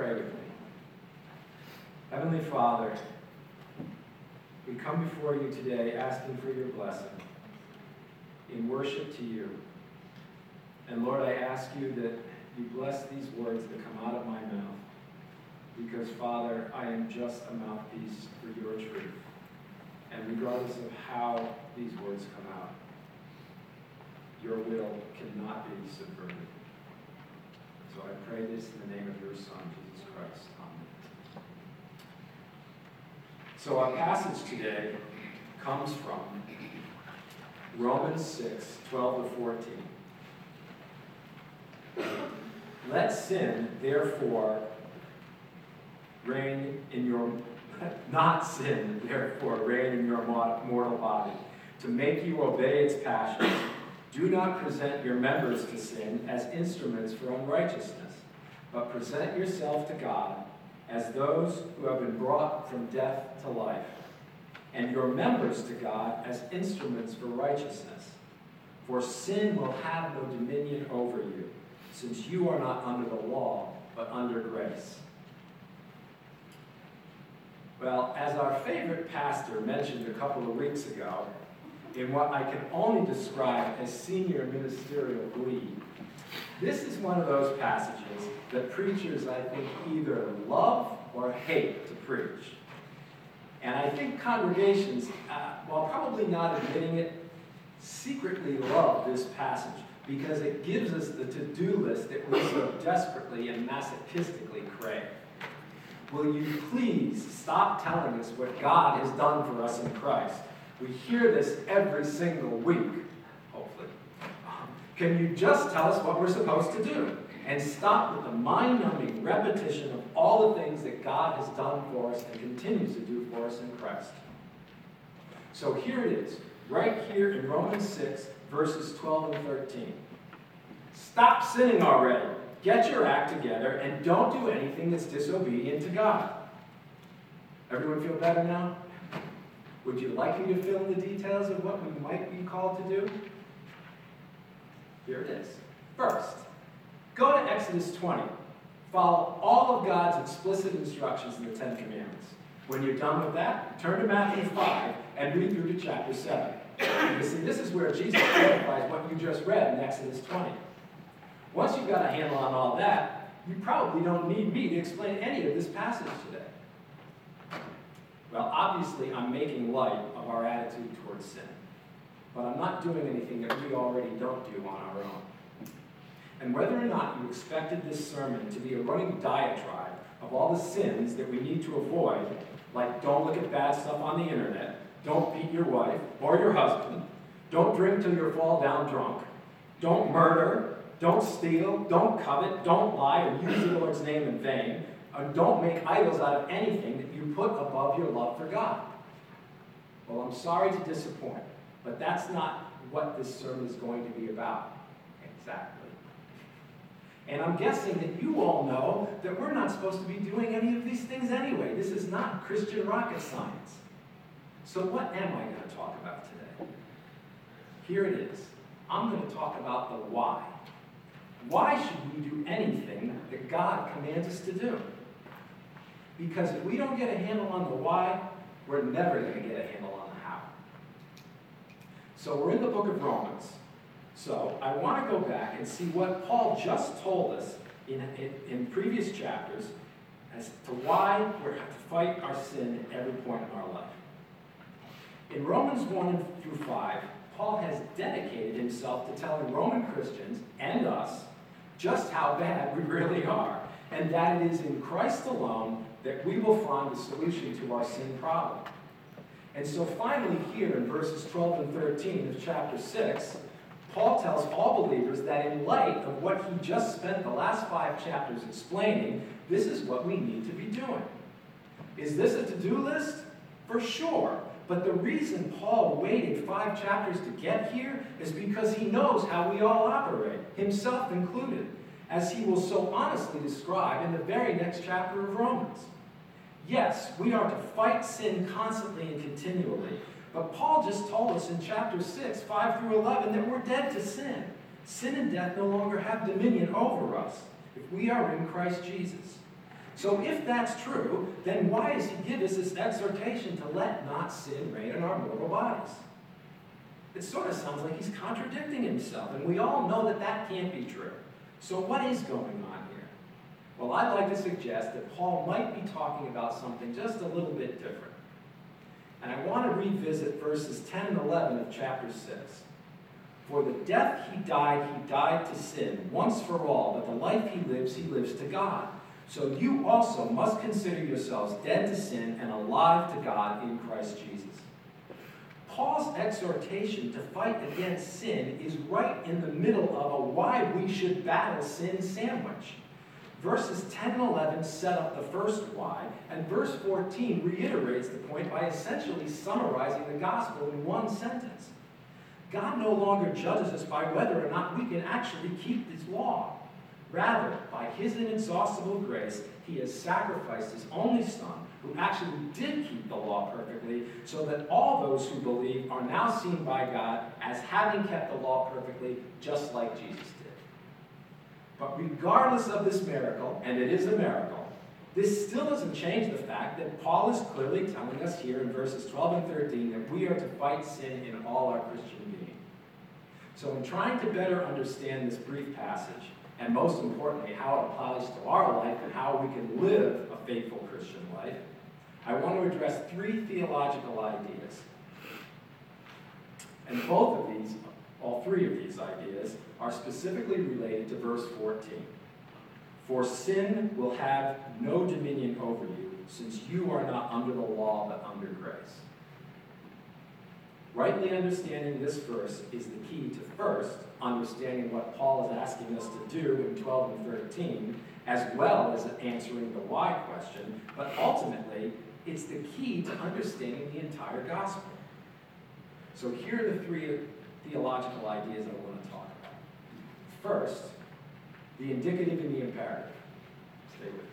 pray with me? Heavenly Father, we come before you today asking for your blessing in worship to you. And Lord, I ask you that you bless these words that come out of my mouth. Because, Father, I am just a mouthpiece for your truth. And regardless of how these words come out, your will cannot be subverted. So I pray this in the name of your Son, Jesus Christ. Amen. So our passage today comes from Romans 6, 12 to 14. Let sin, therefore, reign in your, not sin, therefore, reign in your mortal body, to make you obey its passions. Do not present your members to sin as instruments for unrighteousness, but present yourself to God as those who have been brought from death to life, and your members to God as instruments for righteousness. For sin will have no dominion over you, since you are not under the law, but under grace. Well, as our favorite pastor mentioned a couple of weeks ago, in what I can only describe as senior ministerial glee, this is one of those passages that preachers, I think, either love or hate to preach. And I think congregations, uh, while probably not admitting it, secretly love this passage because it gives us the to do list that we so desperately and masochistically crave. Will you please stop telling us what God has done for us in Christ? We hear this every single week. Can you just tell us what we're supposed to do? And stop with the mind numbing repetition of all the things that God has done for us and continues to do for us in Christ. So here it is, right here in Romans 6, verses 12 and 13. Stop sinning already. Get your act together and don't do anything that's disobedient to God. Everyone feel better now? Would you like me to fill in the details of what we might be called to do? Here it is. First, go to Exodus 20. Follow all of God's explicit instructions in the Ten Commandments. When you're done with that, turn to Matthew 5 and read through to chapter 7. You see, this is where Jesus clarifies what you just read in Exodus 20. Once you've got a handle on all that, you probably don't need me to explain any of this passage today. Well, obviously, I'm making light of our attitude towards sin. But I'm not doing anything that we already don't do on our own. And whether or not you expected this sermon to be a running diatribe of all the sins that we need to avoid, like don't look at bad stuff on the internet, don't beat your wife or your husband, don't drink till you fall down drunk, don't murder, don't steal, don't covet, don't lie or use the Lord's name in vain, and don't make idols out of anything that you put above your love for God. Well, I'm sorry to disappoint, but that's not what this sermon is going to be about. Exactly. And I'm guessing that you all know that we're not supposed to be doing any of these things anyway. This is not Christian rocket science. So, what am I going to talk about today? Here it is. I'm going to talk about the why. Why should we do anything that God commands us to do? Because if we don't get a handle on the why, we're never going to get a handle on. So we're in the book of Romans. So I want to go back and see what Paul just told us in, in, in previous chapters as to why we have to fight our sin at every point in our life. In Romans 1 through 5, Paul has dedicated himself to telling Roman Christians and us just how bad we really are, and that it is in Christ alone that we will find the solution to our sin problem. And so finally, here in verses 12 and 13 of chapter 6, Paul tells all believers that in light of what he just spent the last five chapters explaining, this is what we need to be doing. Is this a to do list? For sure. But the reason Paul waited five chapters to get here is because he knows how we all operate, himself included as he will so honestly describe in the very next chapter of Romans. Yes, we are to fight sin constantly and continually, but Paul just told us in chapter 6, 5 through 11, that we're dead to sin. Sin and death no longer have dominion over us if we are in Christ Jesus. So if that's true, then why does he give us this exhortation to let not sin reign in our mortal bodies? It sort of sounds like he's contradicting himself, and we all know that that can't be true. So what is going on? Well, I'd like to suggest that Paul might be talking about something just a little bit different. And I want to revisit verses 10 and 11 of chapter 6. For the death he died, he died to sin, once for all, but the life he lives, he lives to God. So you also must consider yourselves dead to sin and alive to God in Christ Jesus. Paul's exhortation to fight against sin is right in the middle of a why we should battle sin sandwich. Verses 10 and 11 set up the first why, and verse 14 reiterates the point by essentially summarizing the gospel in one sentence. God no longer judges us by whether or not we can actually keep his law. Rather, by his inexhaustible grace, he has sacrificed his only son, who actually did keep the law perfectly, so that all those who believe are now seen by God as having kept the law perfectly, just like Jesus did. But regardless of this miracle, and it is a miracle, this still doesn't change the fact that Paul is clearly telling us here in verses 12 and 13 that we are to fight sin in all our Christian being. So, in trying to better understand this brief passage, and most importantly, how it applies to our life and how we can live a faithful Christian life, I want to address three theological ideas. And both of these, all three of these ideas, are specifically related to verse 14. For sin will have no dominion over you, since you are not under the law but under grace. Rightly understanding this verse is the key to first understanding what Paul is asking us to do in 12 and 13, as well as answering the why question, but ultimately, it's the key to understanding the entire gospel. So here are the three theological ideas I want to talk. First, the indicative and the imperative. Stay with me.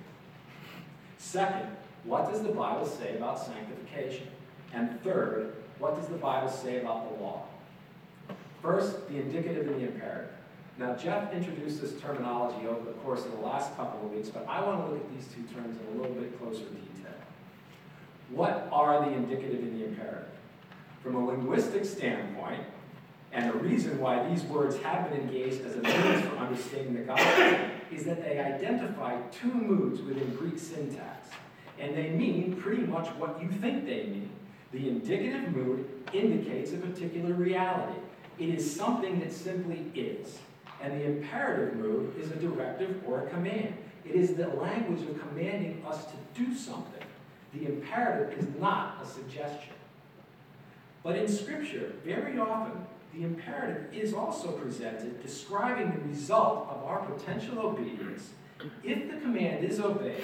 Second, what does the Bible say about sanctification? And third, what does the Bible say about the law? First, the indicative and the imperative. Now, Jeff introduced this terminology over the course of the last couple of weeks, but I want to look at these two terms in a little bit closer detail. What are the indicative and the imperative? From a linguistic standpoint, and the reason why these words have been engaged as a means for understanding the gospel is that they identify two moods within Greek syntax. And they mean pretty much what you think they mean. The indicative mood indicates a particular reality. It is something that simply is. And the imperative mood is a directive or a command. It is the language of commanding us to do something. The imperative is not a suggestion. But in Scripture, very often, the imperative is also presented describing the result of our potential obedience if the command is obeyed,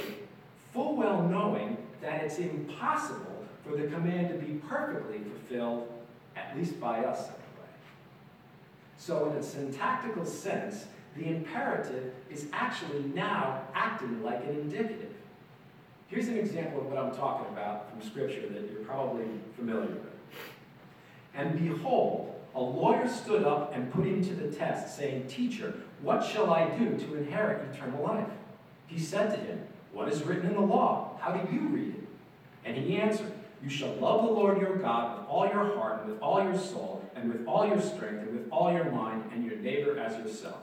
full well knowing that it's impossible for the command to be perfectly fulfilled, at least by us anyway. So, in a syntactical sense, the imperative is actually now acting like an indicative. Here's an example of what I'm talking about from Scripture that you're probably familiar with. And behold, a lawyer stood up and put him to the test, saying, Teacher, what shall I do to inherit eternal life? He said to him, What is written in the law? How do you read it? And he answered, You shall love the Lord your God with all your heart, and with all your soul, and with all your strength, and with all your mind, and your neighbor as yourself.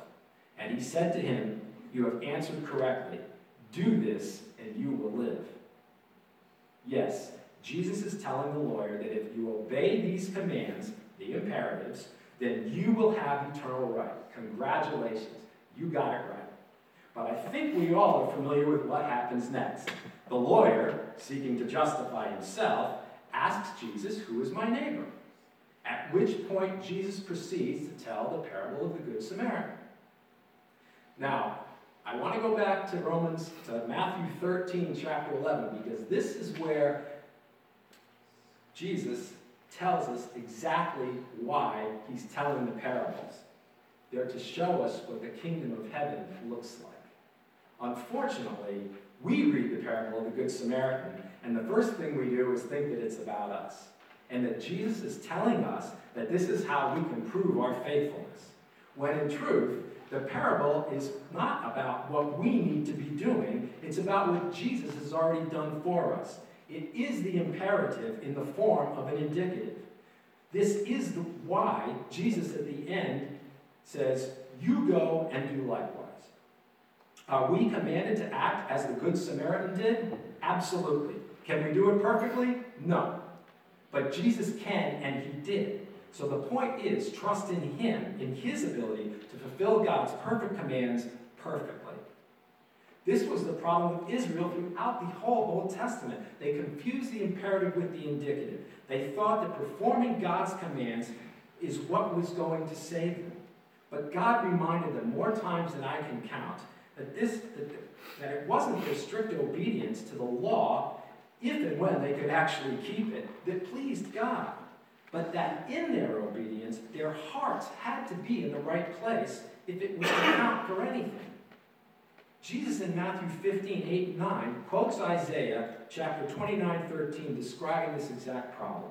And he said to him, You have answered correctly. Do this, and you will live. Yes, Jesus is telling the lawyer that if you obey these commands, the imperatives, then you will have eternal right. Congratulations. You got it right. But I think we all are familiar with what happens next. The lawyer, seeking to justify himself, asks Jesus, Who is my neighbor? At which point Jesus proceeds to tell the parable of the Good Samaritan. Now, I want to go back to Romans, to Matthew 13, chapter 11, because this is where Jesus tells us exactly why he's telling the parables. They're to show us what the kingdom of heaven looks like. Unfortunately, we read the parable of the Good Samaritan, and the first thing we do is think that it's about us, and that Jesus is telling us that this is how we can prove our faithfulness. When in truth, the parable is not about what we need to be doing, it's about what Jesus has already done for us. It is the imperative in the form of an indicative. This is the, why Jesus at the end says, You go and do likewise. Are we commanded to act as the Good Samaritan did? Absolutely. Can we do it perfectly? No. But Jesus can, and he did. So the point is trust in him, in his ability to fulfill God's perfect commands perfectly. This was the problem with Israel throughout the whole Old Testament. They confused the imperative with the indicative. They thought that performing God's commands is what was going to save them. But God reminded them more times than I can count that, this, that, that it wasn't their strict obedience to the law, if and when they could actually keep it, that pleased God. But that in their obedience, their hearts had to be in the right place if it was to count for anything. Jesus in Matthew 15, 8, and 9 quotes Isaiah chapter 29, 13, describing this exact problem.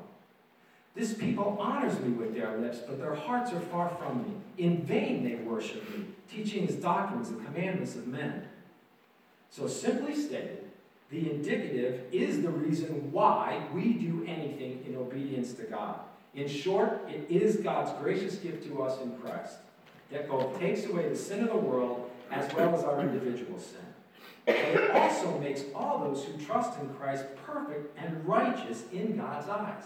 This people honors me with their lips, but their hearts are far from me. In vain they worship me, teaching his doctrines and commandments of men. So, simply stated, the indicative is the reason why we do anything in obedience to God. In short, it is God's gracious gift to us in Christ that both takes away the sin of the world as well as our individual sin. But it also makes all those who trust in Christ perfect and righteous in God's eyes.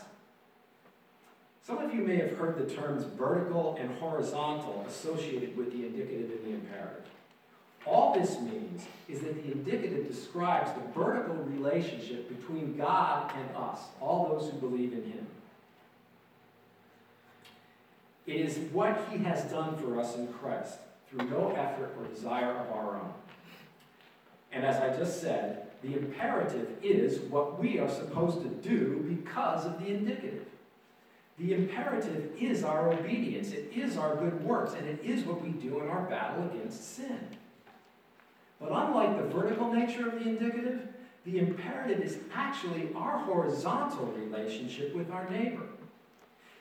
Some of you may have heard the terms vertical and horizontal associated with the indicative and the imperative. All this means is that the indicative describes the vertical relationship between God and us, all those who believe in Him. It is what He has done for us in Christ through no effort or desire of our own. And as I just said, the imperative is what we are supposed to do because of the indicative. The imperative is our obedience, it is our good works, and it is what we do in our battle against sin. But unlike the vertical nature of the indicative, the imperative is actually our horizontal relationship with our neighbor.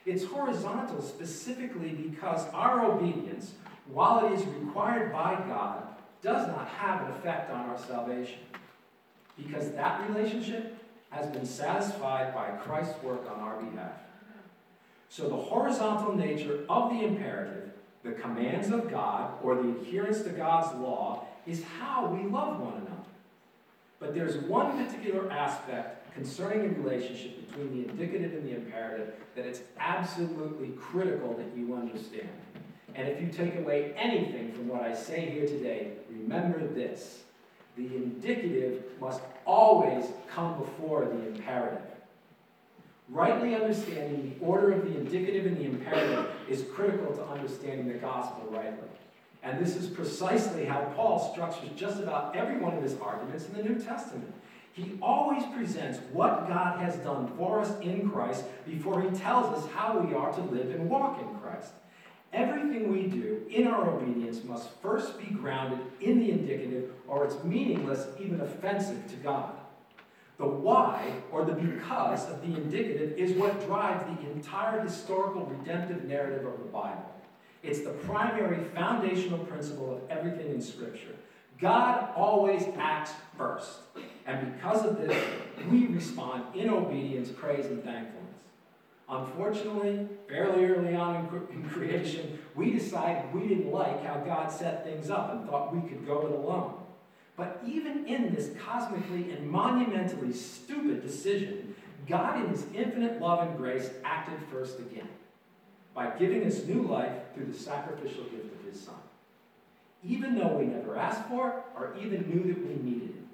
It's horizontal specifically because our obedience, while it is required by God, does not have an effect on our salvation. Because that relationship has been satisfied by Christ's work on our behalf. So the horizontal nature of the imperative, the commands of God, or the adherence to God's law, is how we love one another. But there's one particular aspect concerning the relationship between the indicative and the imperative that it's absolutely critical that you understand. And if you take away anything from what I say here today, remember this. The indicative must always come before the imperative. Rightly understanding the order of the indicative and the imperative is critical to understanding the gospel rightly. And this is precisely how Paul structures just about every one of his arguments in the New Testament. He always presents what God has done for us in Christ before he tells us how we are to live and walk in Christ. Everything we do in our obedience must first be grounded in the indicative, or it's meaningless, even offensive to God. The why, or the because, of the indicative is what drives the entire historical redemptive narrative of the Bible. It's the primary foundational principle of everything in Scripture. God always acts first. And because of this, we respond in obedience, praise, and thankfulness. Unfortunately, fairly early on in, creation, we decided we didn't like how God set things up and thought we could go it alone. But even in this cosmically and monumentally stupid decision, God, in His infinite love and grace, acted first again by giving us new life through the sacrificial gift of His Son. Even though we never asked for it or even knew that we needed it.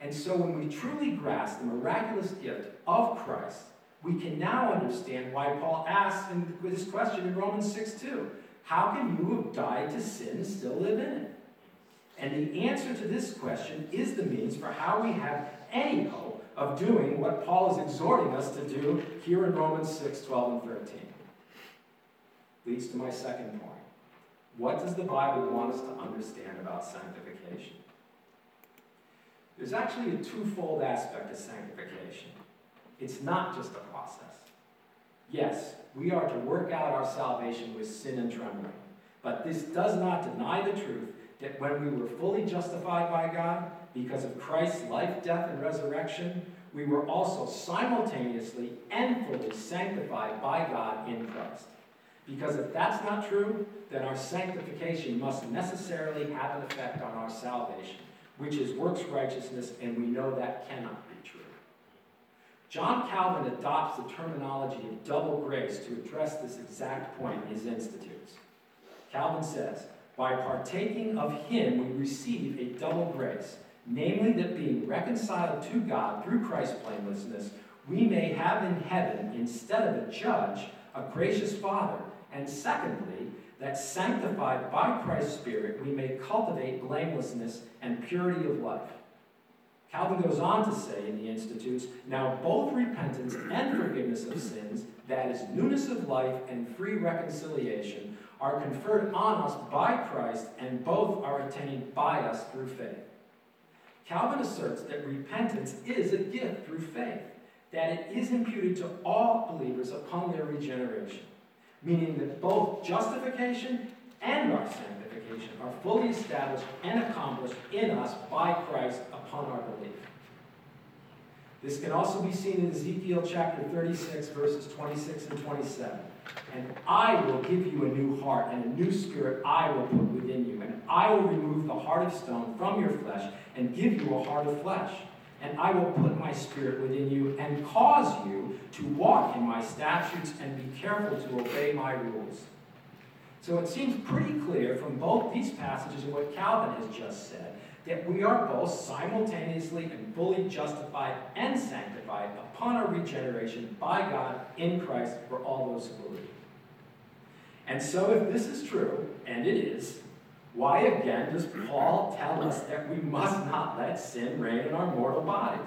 And so when we truly grasp the miraculous gift of Christ, we can now understand why Paul asks in this question in Romans 6 2. How can you have died to sin still live in it? And the answer to this question is the means for how we have any hope of doing what Paul is exhorting us to do here in Romans 6 12 and 13. Leads to my second point. What does the Bible want us to understand about sanctification? There's actually a twofold aspect of sanctification. It's not just a process. Yes, we are to work out our salvation with sin and trembling, but this does not deny the truth that when we were fully justified by God, because of Christ's life, death, and resurrection, we were also simultaneously and fully sanctified by God in Christ. Because if that's not true, then our sanctification must necessarily have an effect on our salvation, which is works righteousness, and we know that cannot. John Calvin adopts the terminology of double grace to address this exact point in his Institutes. Calvin says, By partaking of him, we receive a double grace, namely that being reconciled to God through Christ's blamelessness, we may have in heaven, instead of a judge, a gracious Father and secondly, that sanctified by Christ's Spirit, we may cultivate blamelessness and purity of life. Calvin goes on to say in the Institutes now both repentance and forgiveness of sins, that is, newness of life and free reconciliation, are conferred on us by Christ, and both are attained by us through faith. Calvin asserts that repentance is a gift through faith, that it is imputed to all believers upon their regeneration meaning that both justification and our are fully established and accomplished in us by Christ upon our belief. This can also be seen in Ezekiel chapter 36, verses 26 and 27. And I will give you a new heart, and a new spirit I will put within you. And I will remove the heart of stone from your flesh, and give you a heart of flesh and I will put my spirit within you and cause you to walk in my statutes and be careful to obey my rules. So it seems pretty clear from both these passages and what Calvin has just said that we are both simultaneously and fully justified and sanctified upon our regeneration by God in Christ for all those who believe. And so, if this is true, and it is, why again does Paul tell us that we must not let sin reign in our mortal bodies?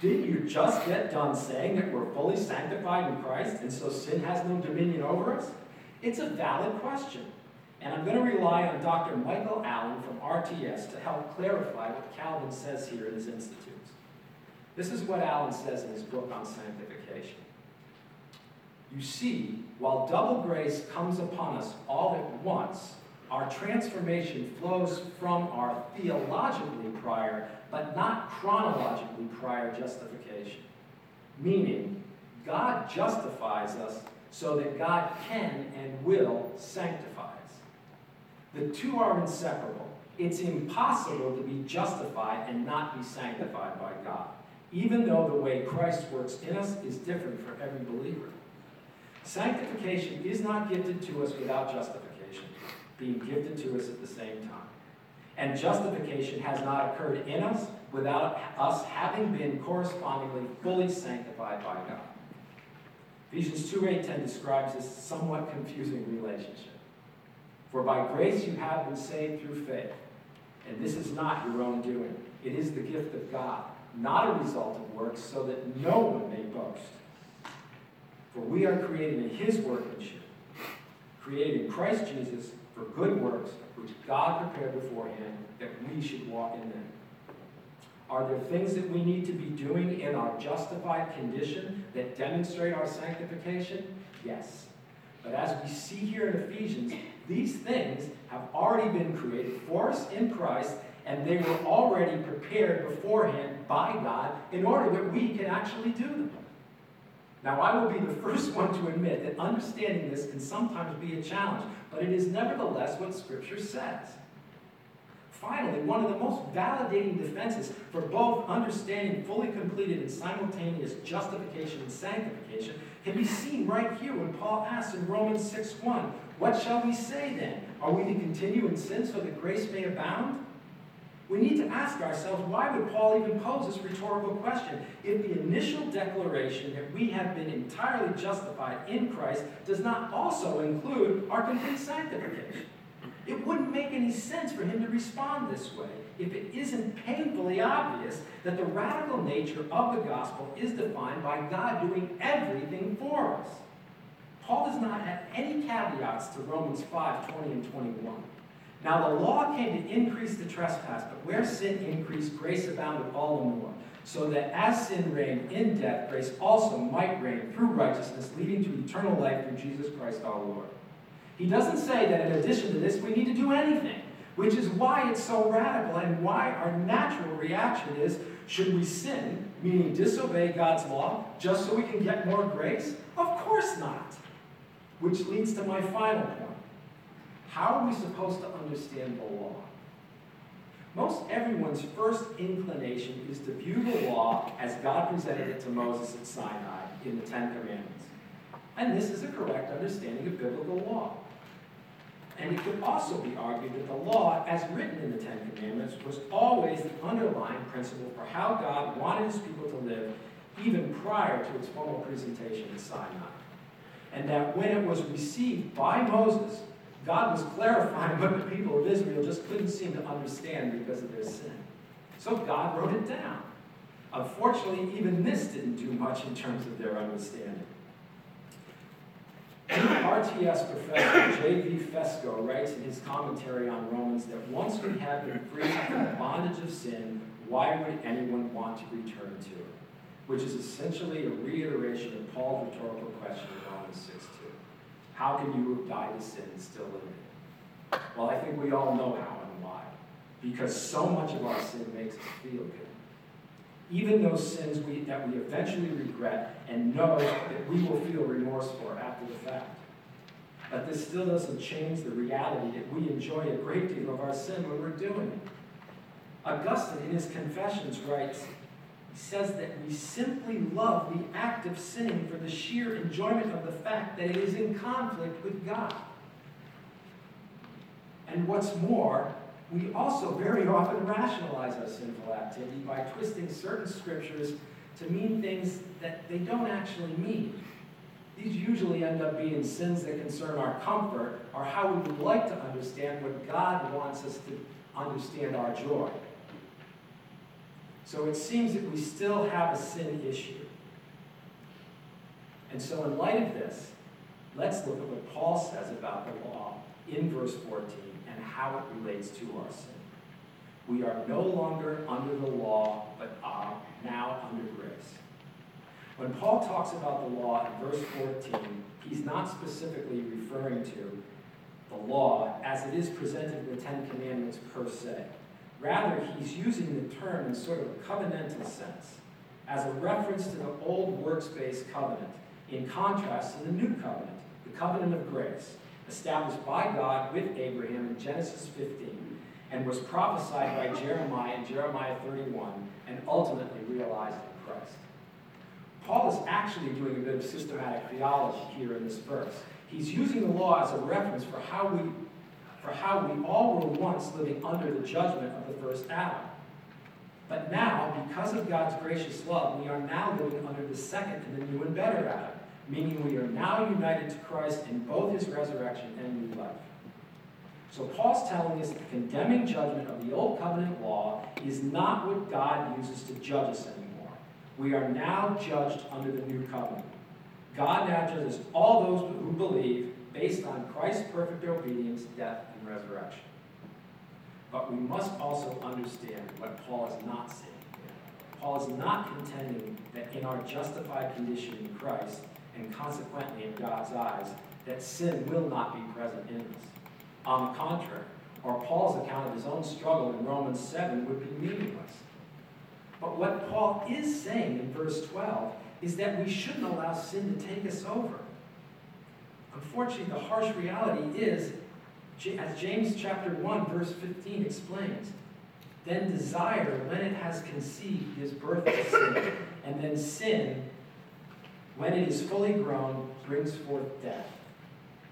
Didn't you just get done saying that we're fully sanctified in Christ and so sin has no dominion over us? It's a valid question. And I'm going to rely on Dr. Michael Allen from RTS to help clarify what Calvin says here in his Institutes. This is what Allen says in his book on sanctification. You see, while double grace comes upon us all at once, our transformation flows from our theologically prior, but not chronologically prior justification. Meaning, God justifies us so that God can and will sanctify us. The two are inseparable. It's impossible to be justified and not be sanctified by God, even though the way Christ works in us is different for every believer. Sanctification is not gifted to us without justification being gifted to us at the same time. And justification has not occurred in us without us having been correspondingly fully sanctified by God. Ephesians 2 8 10 describes this somewhat confusing relationship. For by grace you have been saved through faith. And this is not your own doing, it is the gift of God, not a result of works, so that no one may boast. For we are created in his workmanship, created in Christ Jesus for good works which God prepared beforehand that we should walk in them. Are there things that we need to be doing in our justified condition that demonstrate our sanctification? Yes. But as we see here in Ephesians, these things have already been created for us in Christ, and they were already prepared beforehand by God in order that we can actually do them. Now, I will be the first one to admit that understanding this can sometimes be a challenge, but it is nevertheless what Scripture says. Finally, one of the most validating defenses for both understanding fully completed and simultaneous justification and sanctification can be seen right here when Paul asks in Romans 6 1, What shall we say then? Are we to continue in sin so that grace may abound? We need to ask ourselves why would Paul even pose this rhetorical question if the initial declaration that we have been entirely justified in Christ does not also include our complete sanctification? It wouldn't make any sense for him to respond this way if it isn't painfully obvious that the radical nature of the gospel is defined by God doing everything for us. Paul does not have any caveats to Romans 5 20 and 21. Now the law came to increase the trespass, but where sin increased, grace abounded all the more. So that as sin reigned in death, grace also might reign through righteousness, leading to eternal life through Jesus Christ our Lord. He doesn't say that in addition to this, we need to do anything, which is why it's so radical and why our natural reaction is should we sin, meaning disobey God's law, just so we can get more grace? Of course not. Which leads to my final point. How are we supposed to understand the law? Most everyone's first inclination is to view the law as God presented it to Moses at Sinai in the Ten Commandments. And this is a correct understanding of biblical law. And it could also be argued that the law, as written in the Ten Commandments, was always the underlying principle for how God wanted his people to live, even prior to its formal presentation in Sinai. And that when it was received by Moses, God was clarifying what the people of Israel just couldn't seem to understand because of their sin. So God wrote it down. Unfortunately, even this didn't do much in terms of their understanding. RTS professor J.V. Fesko writes in his commentary on Romans that once we have been freed from the bondage of sin, why would anyone want to return to it? Which is essentially a reiteration of Paul's rhetorical question in Romans 6 2. How can you who died to sin and still live in it? Well, I think we all know how and why. Because so much of our sin makes us feel good. Even those sins we, that we eventually regret and know that we will feel remorse for after the fact. But this still doesn't change the reality that we enjoy a great deal of our sin when we're doing it. Augustine, in his Confessions, writes, he says that we simply love the act of sinning for the sheer enjoyment of the fact that it is in conflict with God. And what's more, we also very often rationalize our sinful activity by twisting certain scriptures to mean things that they don't actually mean. These usually end up being sins that concern our comfort or how we would like to understand what God wants us to understand our joy. So it seems that we still have a sin issue. And so, in light of this, let's look at what Paul says about the law in verse 14 and how it relates to our sin. We are no longer under the law, but are now under grace. When Paul talks about the law in verse 14, he's not specifically referring to the law as it is presented in the Ten Commandments per se. Rather, he's using the term in sort of a covenantal sense, as a reference to the old works-based covenant, in contrast to the new covenant, the covenant of grace, established by God with Abraham in Genesis 15, and was prophesied by Jeremiah in Jeremiah 31, and ultimately realized in Christ. Paul is actually doing a bit of systematic theology here in this verse. He's using the law as a reference for how we for how we all were once living under the judgment of the first Adam. But now, because of God's gracious love, we are now living under the second and the new and better Adam, meaning we are now united to Christ in both his resurrection and new life. So Paul's telling us the condemning judgment of the old covenant law is not what God uses to judge us anymore. We are now judged under the new covenant. God now judges all those who believe based on Christ's perfect obedience, death, and resurrection. But we must also understand what Paul is not saying Paul is not contending that in our justified condition in Christ, and consequently in God's eyes, that sin will not be present in us. On the contrary, or Paul's account of his own struggle in Romans 7 would be meaningless. But what Paul is saying in verse 12 is that we shouldn't allow sin to take us over. Unfortunately, the harsh reality is, as James chapter 1, verse 15 explains, then desire, when it has conceived, gives birth to sin. And then sin, when it is fully grown, brings forth death.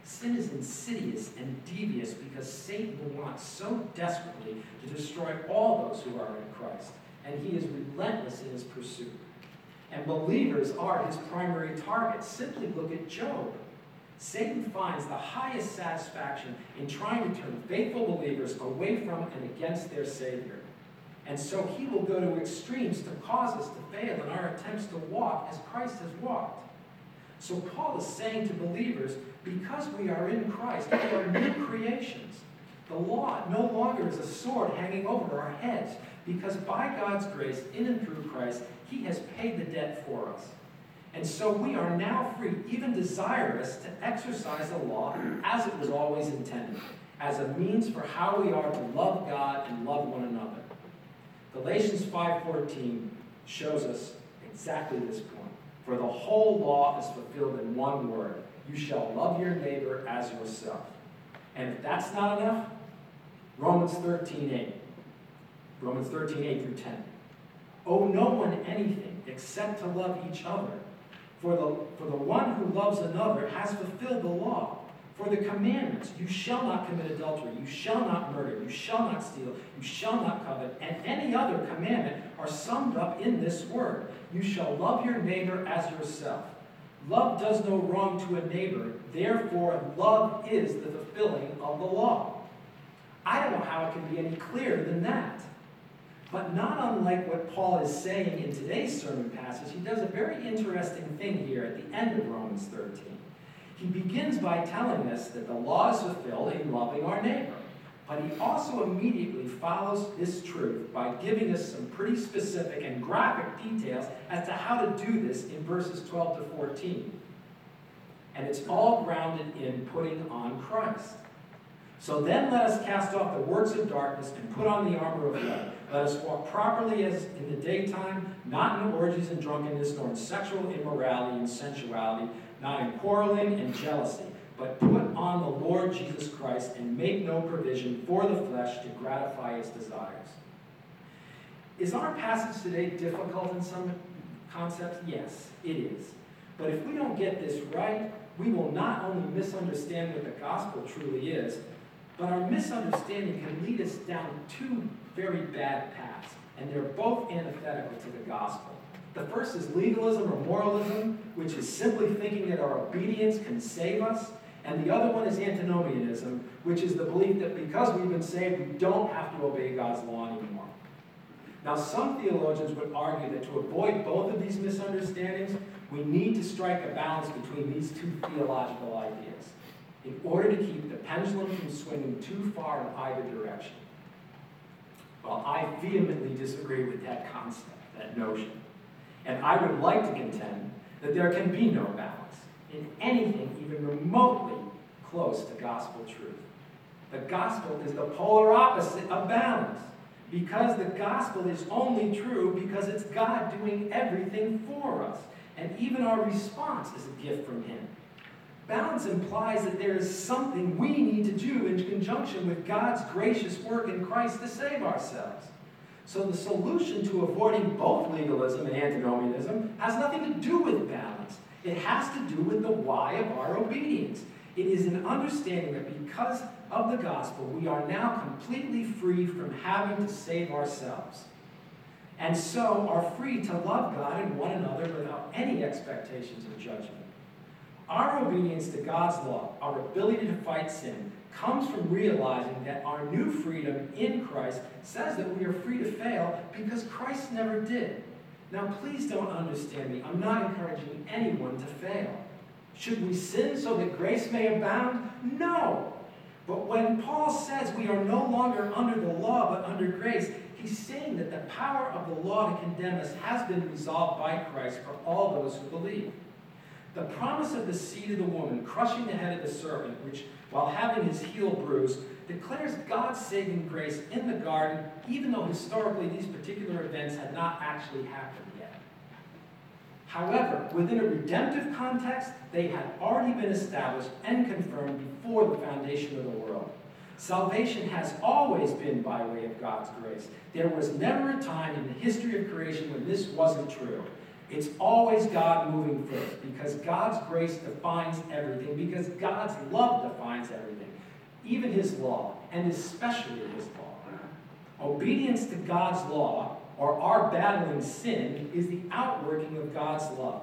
Sin is insidious and devious because Satan wants so desperately to destroy all those who are in Christ. And he is relentless in his pursuit. And believers are his primary target. Simply look at Job. Satan finds the highest satisfaction in trying to turn faithful believers away from and against their Savior. And so he will go to extremes to cause us to fail in our attempts to walk as Christ has walked. So Paul is saying to believers, because we are in Christ, we are new creations. The law no longer is a sword hanging over our heads, because by God's grace, in and through Christ, he has paid the debt for us. And so we are now free, even desirous, to exercise the law as it was always intended. as a means for how we are to love God and love one another. Galatians 5:14 shows us exactly this point. For the whole law is fulfilled in one word. You shall love your neighbor as yourself. And if that's not enough, Romans 13:8. Romans 13:8 through 10. Owe no one anything except to love each other. For the, for the one who loves another has fulfilled the law. For the commandments, you shall not commit adultery, you shall not murder, you shall not steal, you shall not covet, and any other commandment are summed up in this word You shall love your neighbor as yourself. Love does no wrong to a neighbor, therefore, love is the fulfilling of the law. I don't know how it can be any clearer than that. But not unlike what Paul is saying in today's sermon passage, he does a very interesting thing here at the end of Romans 13. He begins by telling us that the law is fulfilled in loving our neighbor. But he also immediately follows this truth by giving us some pretty specific and graphic details as to how to do this in verses 12 to 14. And it's all grounded in putting on Christ. So then let us cast off the works of darkness and put on the armor of light. Let us walk properly as in the daytime, not in orgies and drunkenness, nor in sexual immorality and sensuality, not in quarreling and jealousy, but put on the Lord Jesus Christ and make no provision for the flesh to gratify its desires. Is our passage today difficult in some concepts? Yes, it is. But if we don't get this right, we will not only misunderstand what the gospel truly is, but our misunderstanding can lead us down two very bad paths, and they're both antithetical to the gospel. The first is legalism or moralism, which is simply thinking that our obedience can save us. And the other one is antinomianism, which is the belief that because we've been saved, we don't have to obey God's law anymore. Now, some theologians would argue that to avoid both of these misunderstandings, we need to strike a balance between these two theological ideas in order to keep the pendulum from swinging too far in either direction. Well, I vehemently disagree with that concept, that notion. And I would like to contend that there can be no balance in anything even remotely close to gospel truth. The gospel is the polar opposite of balance because the gospel is only true because it's God doing everything for us. And even our response is a gift from Him. Balance implies that there is something we need to do in conjunction with God's gracious work in Christ to save ourselves. So the solution to avoiding both legalism and antinomianism has nothing to do with balance. It has to do with the why of our obedience. It is an understanding that because of the gospel, we are now completely free from having to save ourselves. And so are free to love God and one another without any expectations of judgment. Our obedience to God's law, our ability to fight sin, comes from realizing that our new freedom in Christ says that we are free to fail because Christ never did. Now, please don't understand me. I'm not encouraging anyone to fail. Should we sin so that grace may abound? No. But when Paul says we are no longer under the law but under grace, he's saying that the power of the law to condemn us has been resolved by Christ for all those who believe. The promise of the seed of the woman crushing the head of the serpent, which while having his heel bruised, declares God's saving grace in the garden, even though historically these particular events had not actually happened yet. However, within a redemptive context, they had already been established and confirmed before the foundation of the world. Salvation has always been by way of God's grace. There was never a time in the history of creation when this wasn't true. It's always God moving first because God's grace defines everything, because God's love defines everything, even His law, and especially His law. Obedience to God's law, or our battling sin, is the outworking of God's love.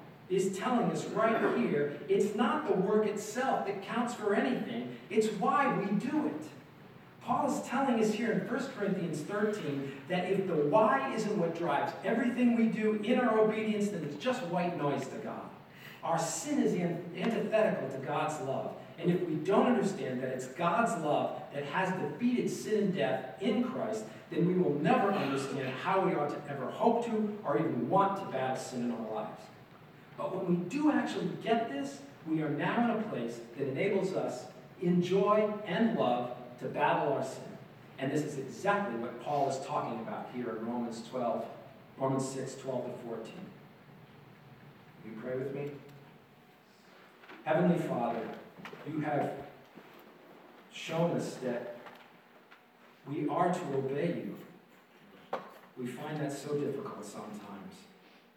is telling us right here it's not the work itself that counts for anything, it's why we do it. Paul is telling us here in 1 Corinthians 13 that if the why isn't what drives everything we do in our obedience, then it's just white noise to God. Our sin is antithetical to God's love. And if we don't understand that it's God's love that has defeated sin and death in Christ, then we will never understand how we ought to ever hope to or even want to battle sin in our lives. But when we do actually get this, we are now in a place that enables us in joy and love to battle our sin. And this is exactly what Paul is talking about here in Romans 12, Romans 6, 12 to 14. Will you pray with me? Heavenly Father, you have shown us that we are to obey you. We find that so difficult sometimes,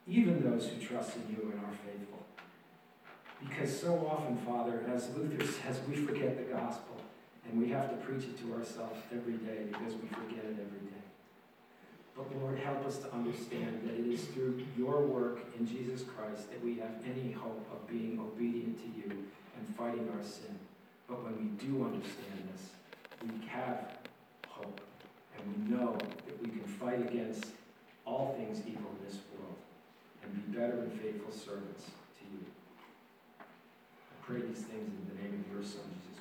even those who trust in you and are faithful. Because so often, Father, as Luther says, we forget the gospel, and we have to preach it to ourselves every day because we forget it every day. But Lord, help us to understand that it is through your work in Jesus Christ that we have any hope of being obedient to you and fighting our sin. But when we do understand this, we have hope. And we know that we can fight against all things evil in this world and be better and faithful servants to you. I pray these things in the name of your Son, Jesus.